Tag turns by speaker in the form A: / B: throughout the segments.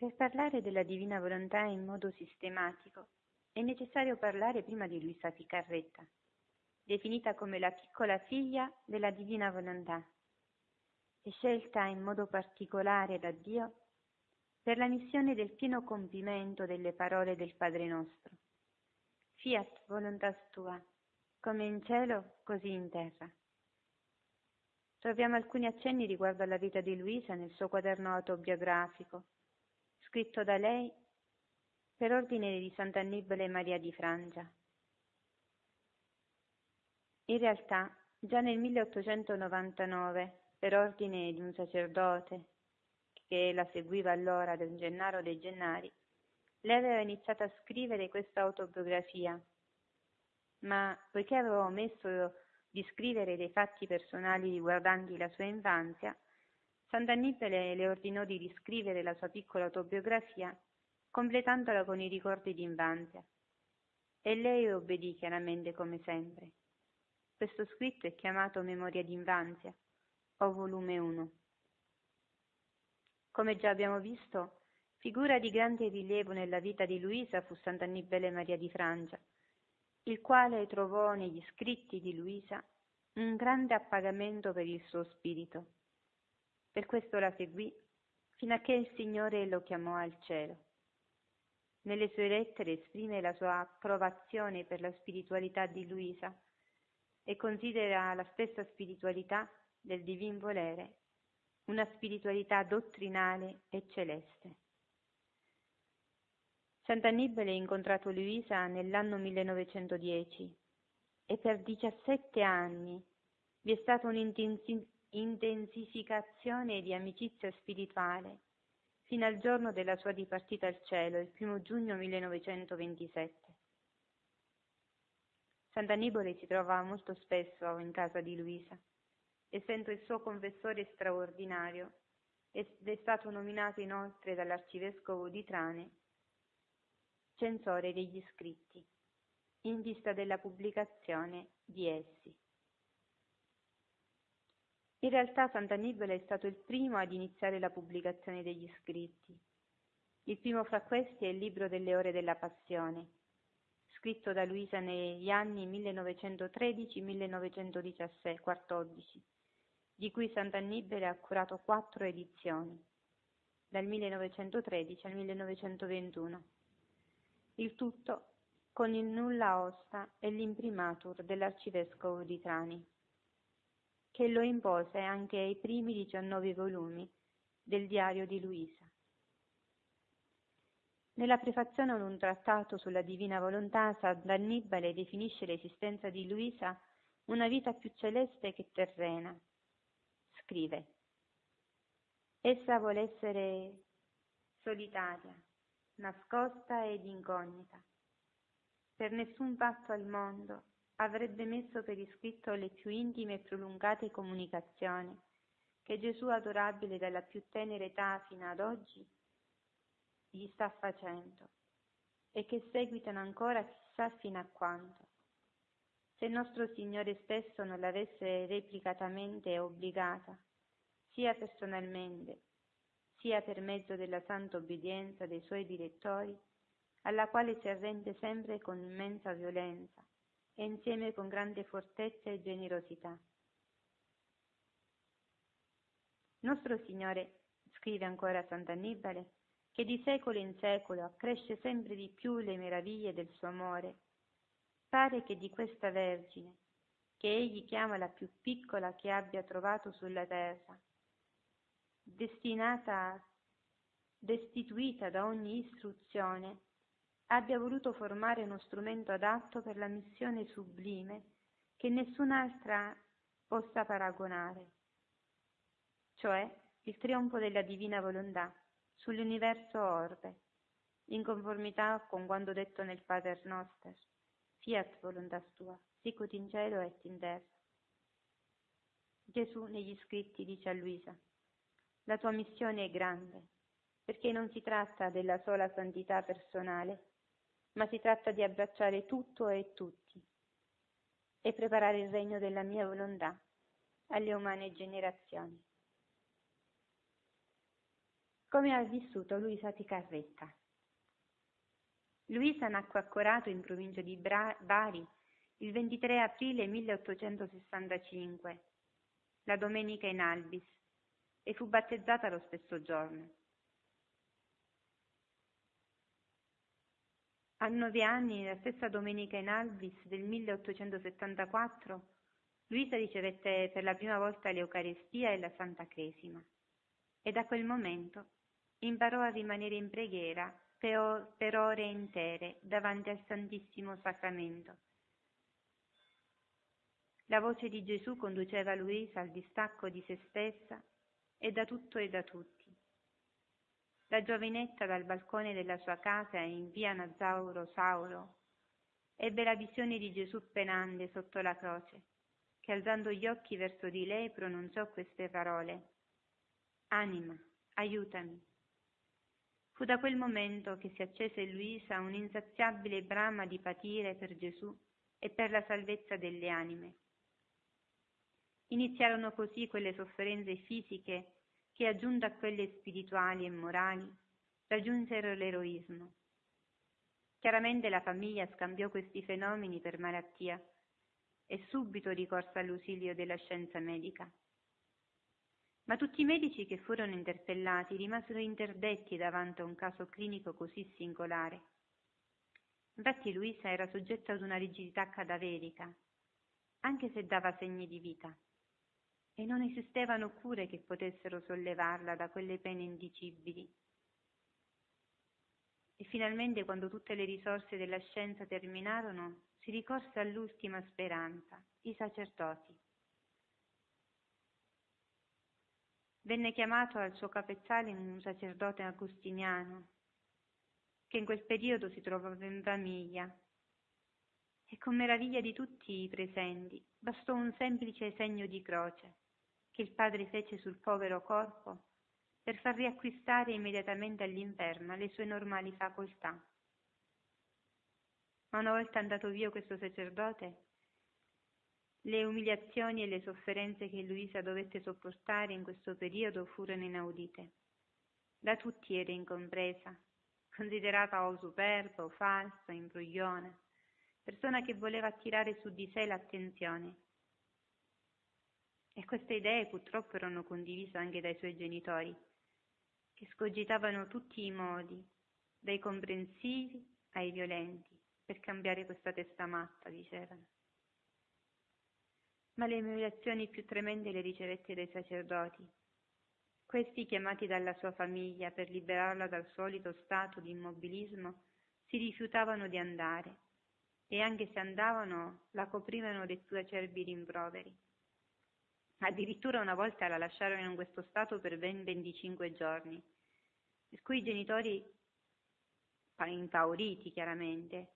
A: Per parlare della divina volontà in modo sistematico è necessario parlare prima di Luisa Picarretta, definita come la piccola figlia della divina volontà e scelta in modo particolare da Dio per la missione del pieno compimento delle parole del Padre nostro. Fiat voluntas tua, come in cielo, così in terra. Troviamo alcuni accenni riguardo alla vita di Luisa nel suo quaderno autobiografico, scritto da lei per ordine di Sant'Annibale Maria di Frangia. In realtà, già nel 1899, per ordine di un sacerdote che la seguiva allora, don Gennaro dei Gennari, lei aveva iniziato a scrivere questa autobiografia, ma poiché aveva omesso di scrivere dei fatti personali riguardanti la sua infanzia, Sant'Annibale le ordinò di riscrivere la sua piccola autobiografia, completandola con i ricordi di infanzia. E lei obbedì chiaramente come sempre. Questo scritto è chiamato Memoria d'infanzia, o volume 1. Come già abbiamo visto, figura di grande rilievo nella vita di Luisa fu Sant'Annibale Maria di Francia, il quale trovò negli scritti di Luisa un grande appagamento per il suo spirito per questo la seguì fino a che il Signore lo chiamò al cielo. Nelle sue lettere esprime la sua approvazione per la spiritualità di Luisa e considera la stessa spiritualità del divin volere una spiritualità dottrinale e celeste. Sant'Annibale ha incontrato Luisa nell'anno 1910 e per 17 anni vi è stata un'intensiva intensificazione di amicizia spirituale fino al giorno della sua dipartita al cielo, il primo giugno 1927. Sant'Annibale si trovava molto spesso in casa di Luisa, essendo il suo confessore straordinario ed è stato nominato inoltre dall'arcivescovo di Trane censore degli scritti, in vista della pubblicazione di essi. In realtà Sant'Annibale è stato il primo ad iniziare la pubblicazione degli scritti. Il primo fra questi è il libro delle ore della passione, scritto da Luisa negli anni 1913-1914, di cui Sant'Annibale ha curato quattro edizioni, dal 1913 al 1921. Il tutto con il nulla osta e l'imprimatur dell'arcivescovo di Trani che lo impose anche ai primi diciannove volumi del diario di Luisa. Nella prefazione ad un trattato sulla divina volontà, Sant'Annibale definisce l'esistenza di Luisa una vita più celeste che terrena. Scrive Essa vuole essere solitaria, nascosta ed incognita. Per nessun patto al mondo avrebbe messo per iscritto le più intime e prolungate comunicazioni che Gesù adorabile dalla più tenera età fino ad oggi gli sta facendo e che seguitano ancora chissà fino a quando. Se nostro Signore stesso non l'avesse replicatamente obbligata, sia personalmente, sia per mezzo della santa obbedienza dei suoi direttori, alla quale si arrende sempre con immensa violenza, e insieme con grande fortezza e generosità. Nostro Signore, scrive ancora Sant'Annibale, che di secolo in secolo accresce sempre di più le meraviglie del suo amore, pare che di questa Vergine, che egli chiama la più piccola che abbia trovato sulla terra, destinata, destituita da ogni istruzione, abbia voluto formare uno strumento adatto per la missione sublime che nessun'altra possa paragonare, cioè il trionfo della divina volontà sull'universo orbe, in conformità con quanto detto nel Pater Noster, fiat voluntas tua, sicut in cielo et in terra. Gesù negli scritti dice a Luisa, la tua missione è grande, perché non si tratta della sola santità personale, ma si tratta di abbracciare tutto e tutti e preparare il regno della mia volontà alle umane generazioni. come ha vissuto Luisa Picarretta. Luisa nacque a Corato in provincia di Bari il 23 aprile 1865, la domenica in Albis, e fu battezzata lo stesso giorno. A nove anni, la stessa domenica in Albis del 1874, Luisa ricevette per la prima volta l'Eucaristia e la Santa Cresima e da quel momento imparò a rimanere in preghiera per ore intere davanti al Santissimo Sacramento. La voce di Gesù conduceva Luisa al distacco di se stessa e da tutto e da tutti. La giovinetta dal balcone della sua casa in via Nazauro Sauro ebbe la visione di Gesù penante sotto la croce, che alzando gli occhi verso di lei pronunciò queste parole. Anima, aiutami. Fu da quel momento che si accese in Luisa un'insaziabile brama di patire per Gesù e per la salvezza delle anime. Iniziarono così quelle sofferenze fisiche che, aggiunte a quelle spirituali e morali, raggiunsero l'eroismo. Chiaramente la famiglia scambiò questi fenomeni per malattia e subito ricorse all'ausilio della scienza medica. Ma tutti i medici che furono interpellati rimasero interdetti davanti a un caso clinico così singolare. Infatti Luisa era soggetta ad una rigidità cadaverica, anche se dava segni di vita, e non esistevano cure che potessero sollevarla da quelle pene indicibili. E finalmente, quando tutte le risorse della scienza terminarono, si ricorse all'ultima speranza, i sacerdoti. Venne chiamato al suo capezzale un sacerdote agostiniano, che in quel periodo si trovava in famiglia, e con meraviglia di tutti i presenti bastò un semplice segno di croce che il padre fece sul povero corpo per far riacquistare immediatamente all'inferma le sue normali facoltà. Ma una volta andato via questo sacerdote, le umiliazioni e le sofferenze che Luisa dovette sopportare in questo periodo furono inaudite. Da tutti era incompresa, considerata o superba o falsa, imbrogliona, persona che voleva attirare su di sé l'attenzione. E queste idee purtroppo erano condivise anche dai suoi genitori, che scogitavano tutti i modi, dai comprensivi ai violenti, per cambiare questa testa matta, dicevano ma le umiliazioni più tremende le ricevette dai sacerdoti. Questi, chiamati dalla sua famiglia per liberarla dal solito stato di immobilismo, si rifiutavano di andare e anche se andavano la coprivano dei più acerbi rimproveri. Addirittura una volta la lasciarono in questo stato per ben 25 giorni, per cui i genitori, impauriti chiaramente,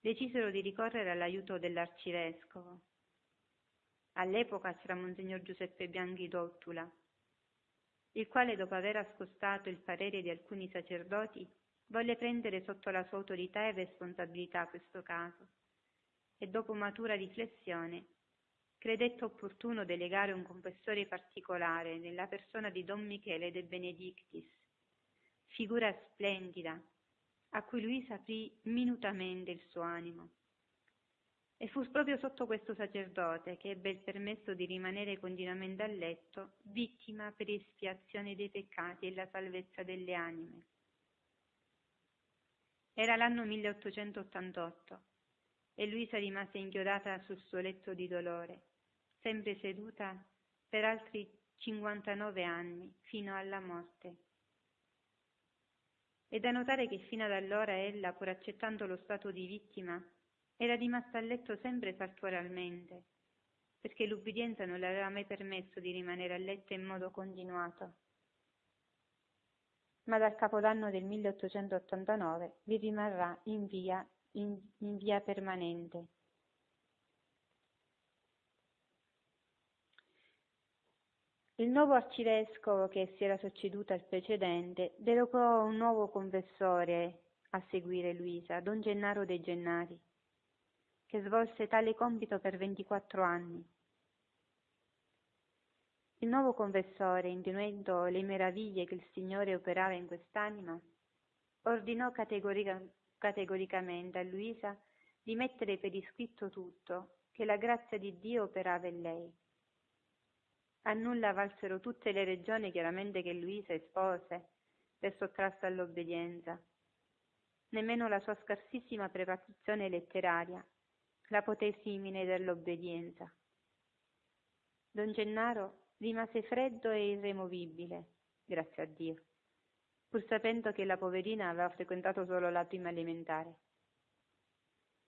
A: decisero di ricorrere all'aiuto dell'arcivescovo, All'epoca c'era Monsignor Giuseppe Bianchi d'Ottula, il quale, dopo aver ascoltato il parere di alcuni sacerdoti, volle prendere sotto la sua autorità e responsabilità questo caso e, dopo matura riflessione, credette opportuno delegare un confessore particolare nella persona di Don Michele De Benedictis, figura splendida, a cui Luisa aprì minutamente il suo animo. E fu proprio sotto questo sacerdote che ebbe il permesso di rimanere continuamente a letto, vittima per espiazione dei peccati e la salvezza delle anime. Era l'anno 1888 e Luisa rimase inchiodata sul suo letto di dolore, sempre seduta per altri 59 anni, fino alla morte. È da notare che fino ad allora ella, pur accettando lo stato di vittima, era rimasta a letto sempre saltuariamente, perché l'ubbidienza non le aveva mai permesso di rimanere a letto in modo continuato. Ma dal capodanno del 1889 vi rimarrà in via, in, in via permanente. Il nuovo arcivescovo che si era succeduto al precedente derogò un nuovo confessore a seguire Luisa, don Gennaro De Gennari che svolse tale compito per 24 anni. Il nuovo confessore, intuendo le meraviglie che il Signore operava in quest'anima, ordinò categorica, categoricamente a Luisa di mettere per iscritto tutto, che la grazia di Dio operava in lei. A nulla valsero tutte le regioni chiaramente che Luisa espose per sottrarsi all'obbedienza. Nemmeno la sua scarsissima preparazione letteraria la poté esimine dall'obbedienza. Don Gennaro rimase freddo e irremovibile, grazie a Dio, pur sapendo che la poverina aveva frequentato solo la prima elementare.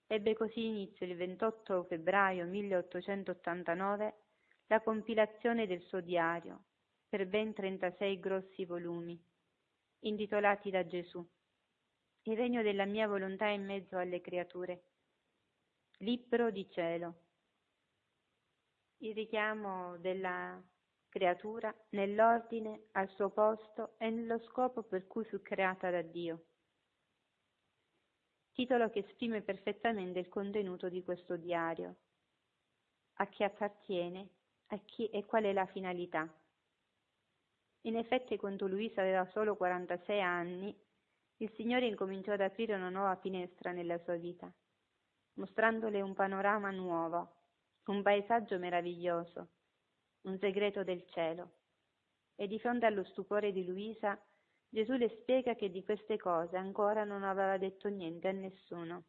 A: Ebbe così inizio il 28 febbraio 1889 la compilazione del suo diario, per ben 36 grossi volumi, intitolati da Gesù, Il regno della mia volontà in mezzo alle creature, libro di cielo, il richiamo della creatura nell'ordine, al suo posto e nello scopo per cui fu creata da Dio. Titolo che esprime perfettamente il contenuto di questo diario, a chi appartiene a chi e qual è la finalità. In effetti, quando Luisa aveva solo 46 anni, il Signore incominciò ad aprire una nuova finestra nella sua vita, mostrandole un panorama nuovo, un paesaggio meraviglioso, un segreto del cielo. E di fronte allo stupore di Luisa, Gesù le spiega che di queste cose ancora non aveva detto niente a nessuno.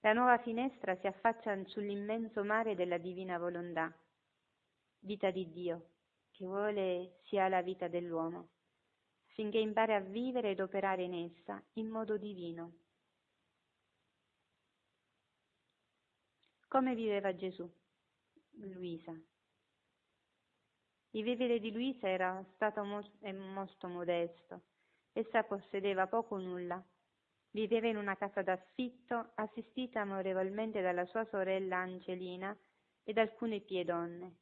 A: La nuova finestra si affaccia sull'immenso mare della divina volontà, vita di Dio, che vuole sia la vita dell'uomo, finché impari a vivere ed operare in essa in modo divino. Come viveva Gesù? Luisa. Il vivere di Luisa era stato molto modesto. Essa possedeva poco o nulla, Viveva in una casa d'affitto, assistita amorevolmente dalla sua sorella Angelina e da alcune pie donne.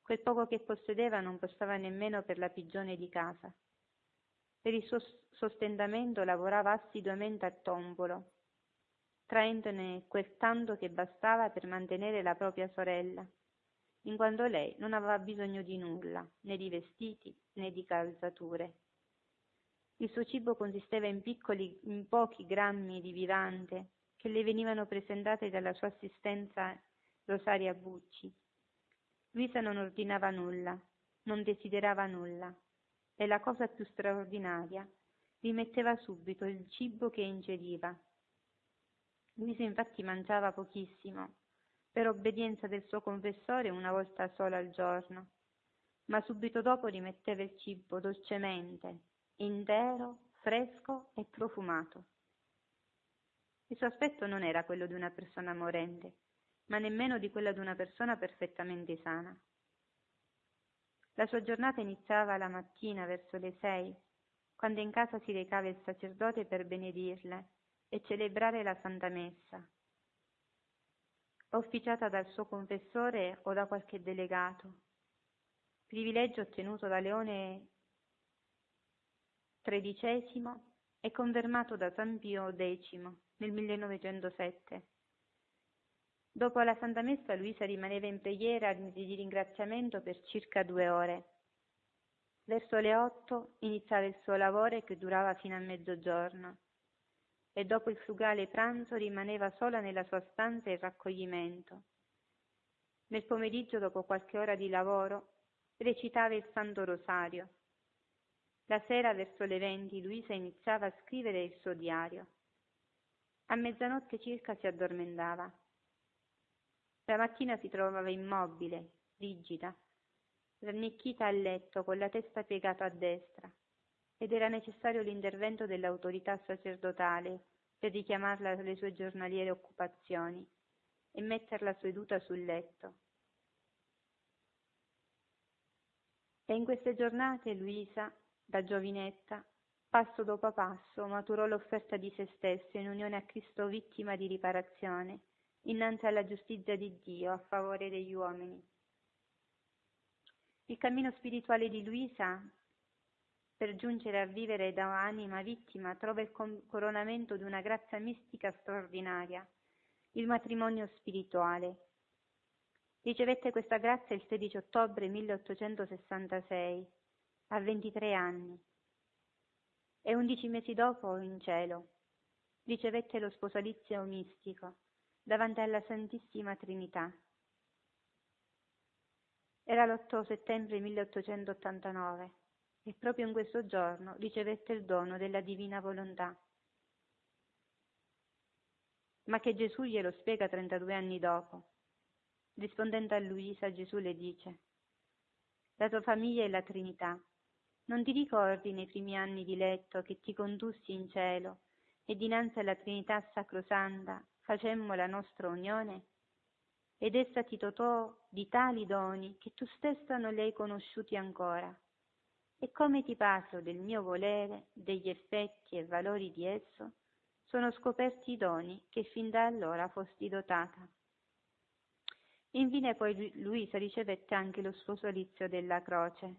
A: Quel poco che possedeva non bastava nemmeno per la pigione di casa. Per il suo sostentamento lavorava assiduamente a tombolo, traendone quel tanto che bastava per mantenere la propria sorella, in quanto lei non aveva bisogno di nulla, né di vestiti né di calzature. Il suo cibo consisteva in piccoli, in pochi grammi di vivante che le venivano presentati dalla sua assistenza Rosaria Bucci. Luisa non ordinava nulla, non desiderava nulla, e la cosa più straordinaria, rimetteva subito il cibo che ingeriva. Luisa infatti mangiava pochissimo, per obbedienza del suo confessore una volta sola al giorno, ma subito dopo rimetteva il cibo dolcemente, intero, fresco e profumato. Il suo aspetto non era quello di una persona morente, ma nemmeno di quello di una persona perfettamente sana. La sua giornata iniziava la mattina verso le sei, quando in casa si recava il sacerdote per benedirle e celebrare la Santa Messa, officiata dal suo confessore o da qualche delegato, privilegio ottenuto da Leone XIII e confermato da San Pio X nel 1907. Dopo la Santa Messa Luisa rimaneva in preghiera di ringraziamento per circa due ore. Verso le otto iniziava il suo lavoro che durava fino a mezzogiorno e dopo il frugale pranzo rimaneva sola nella sua stanza in raccoglimento. Nel pomeriggio, dopo qualche ora di lavoro, recitava il Santo Rosario la sera verso le venti Luisa iniziava a scrivere il suo diario. A mezzanotte circa si addormentava. La mattina si trovava immobile, rigida, rannicchita a letto con la testa piegata a destra ed era necessario l'intervento dell'autorità sacerdotale per richiamarla alle sue giornaliere occupazioni e metterla seduta sul letto. E in queste giornate Luisa da giovinetta, passo dopo passo, maturò l'offerta di se stesso in unione a Cristo vittima di riparazione, innanzi alla giustizia di Dio a favore degli uomini. Il cammino spirituale di Luisa per giungere a vivere da anima vittima trova il coronamento di una grazia mistica straordinaria, il matrimonio spirituale. Ricevette questa grazia il 16 ottobre 1866, a 23 anni, e undici mesi dopo, in cielo, ricevette lo sposalizio mistico davanti alla Santissima Trinità. Era l'8 settembre 1889 e proprio in questo giorno ricevette il dono della divina volontà. Ma che Gesù glielo spiega 32 anni dopo. Rispondendo a Luisa, Gesù le dice, la tua famiglia è la Trinità. Non ti ricordi nei primi anni di letto che ti condussi in cielo e dinanzi alla Trinità Sacrosanta facemmo la nostra unione? ed essa ti dotò di tali doni che tu stessa non li hai conosciuti ancora. E come ti parlo del mio volere, degli effetti e valori di esso, sono scoperti i doni che fin da allora fosti dotata. Infine poi Luisa ricevette anche lo sposalizio della croce.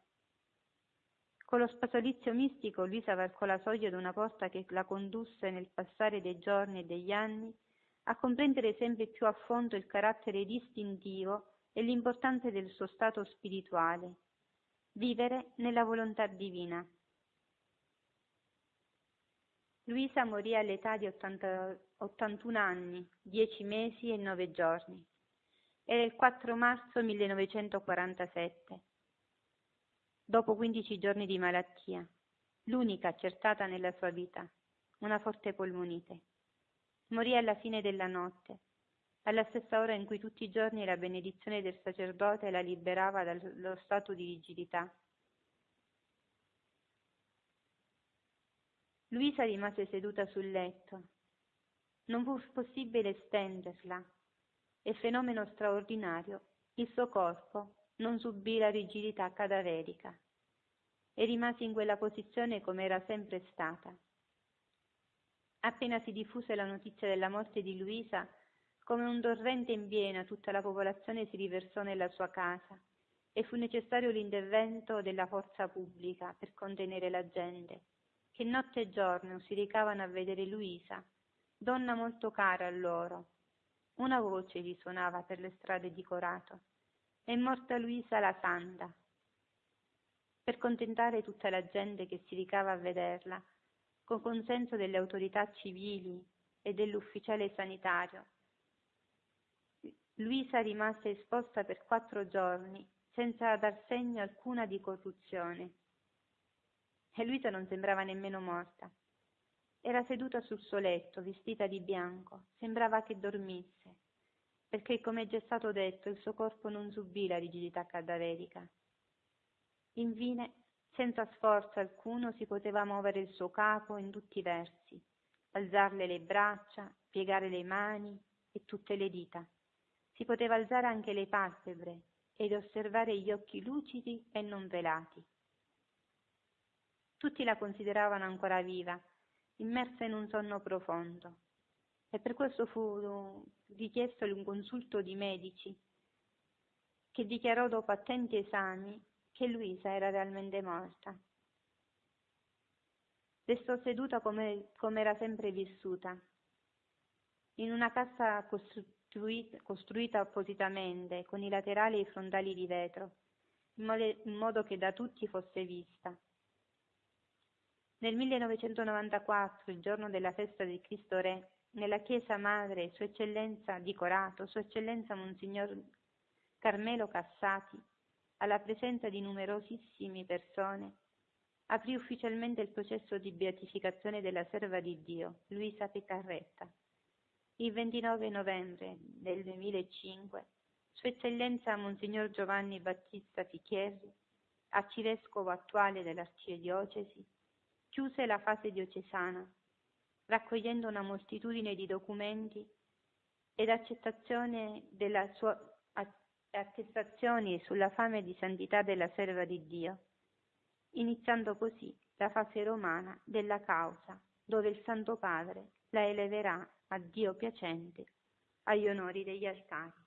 A: Con lo sposalizio mistico Luisa varcò la soglia di una porta che la condusse nel passare dei giorni e degli anni a comprendere sempre più a fondo il carattere distintivo e l'importanza del suo stato spirituale, vivere nella volontà divina. Luisa morì all'età di 80, 81 anni, 10 mesi e 9 giorni. Era il 4 marzo 1947, dopo 15 giorni di malattia, l'unica accertata nella sua vita, una forte polmonite. Morì alla fine della notte, alla stessa ora in cui tutti i giorni la benedizione del sacerdote la liberava dallo stato di rigidità. Luisa rimase seduta sul letto. Non fu possibile stenderla e fenomeno straordinario, il suo corpo non subì la rigidità cadaverica e rimase in quella posizione come era sempre stata. Appena si diffuse la notizia della morte di Luisa, come un torrente in piena tutta la popolazione si riversò nella sua casa e fu necessario l'intervento della forza pubblica per contenere la gente, che notte e giorno si recavano a vedere Luisa, donna molto cara a loro. Una voce risuonava per le strade di Corato. È morta Luisa la Santa. Per contentare tutta la gente che si ricava a vederla, con consenso delle autorità civili e dell'ufficiale sanitario. Luisa rimase esposta per quattro giorni senza dar segno alcuna di corruzione. E Luisa non sembrava nemmeno morta. Era seduta sul suo letto, vestita di bianco, sembrava che dormisse, perché, come è già stato detto, il suo corpo non subì la rigidità cadaverica. Infine senza sforzo alcuno si poteva muovere il suo capo in tutti i versi, alzarle le braccia, piegare le mani e tutte le dita. Si poteva alzare anche le palpebre ed osservare gli occhi lucidi e non velati. Tutti la consideravano ancora viva, immersa in un sonno profondo, e per questo fu richiesto un consulto di medici, che dichiarò dopo attenti esami che Luisa era realmente morta. Restò seduta come, come era sempre vissuta, in una casa costruita, costruita appositamente, con i laterali e i frontali di vetro, in modo, che da tutti fosse vista. Nel 1994, il giorno della festa di Cristo Re, nella chiesa madre Sua Eccellenza di Corato, Sua Eccellenza Monsignor Carmelo Cassati, alla presenza di numerosissime persone, aprì ufficialmente il processo di beatificazione della serva di Dio, Luisa Piccarretta. Il 29 novembre del 2005, Sua Eccellenza Monsignor Giovanni Battista Fichierri, arcivescovo attuale dell'arcidiocesi, chiuse la fase diocesana, raccogliendo una moltitudine di documenti ed accettazione della sua attestazioni sulla fame di santità della serva di Dio, iniziando così la fase romana della causa, dove il Santo Padre la eleverà a Dio piacente agli onori degli altari.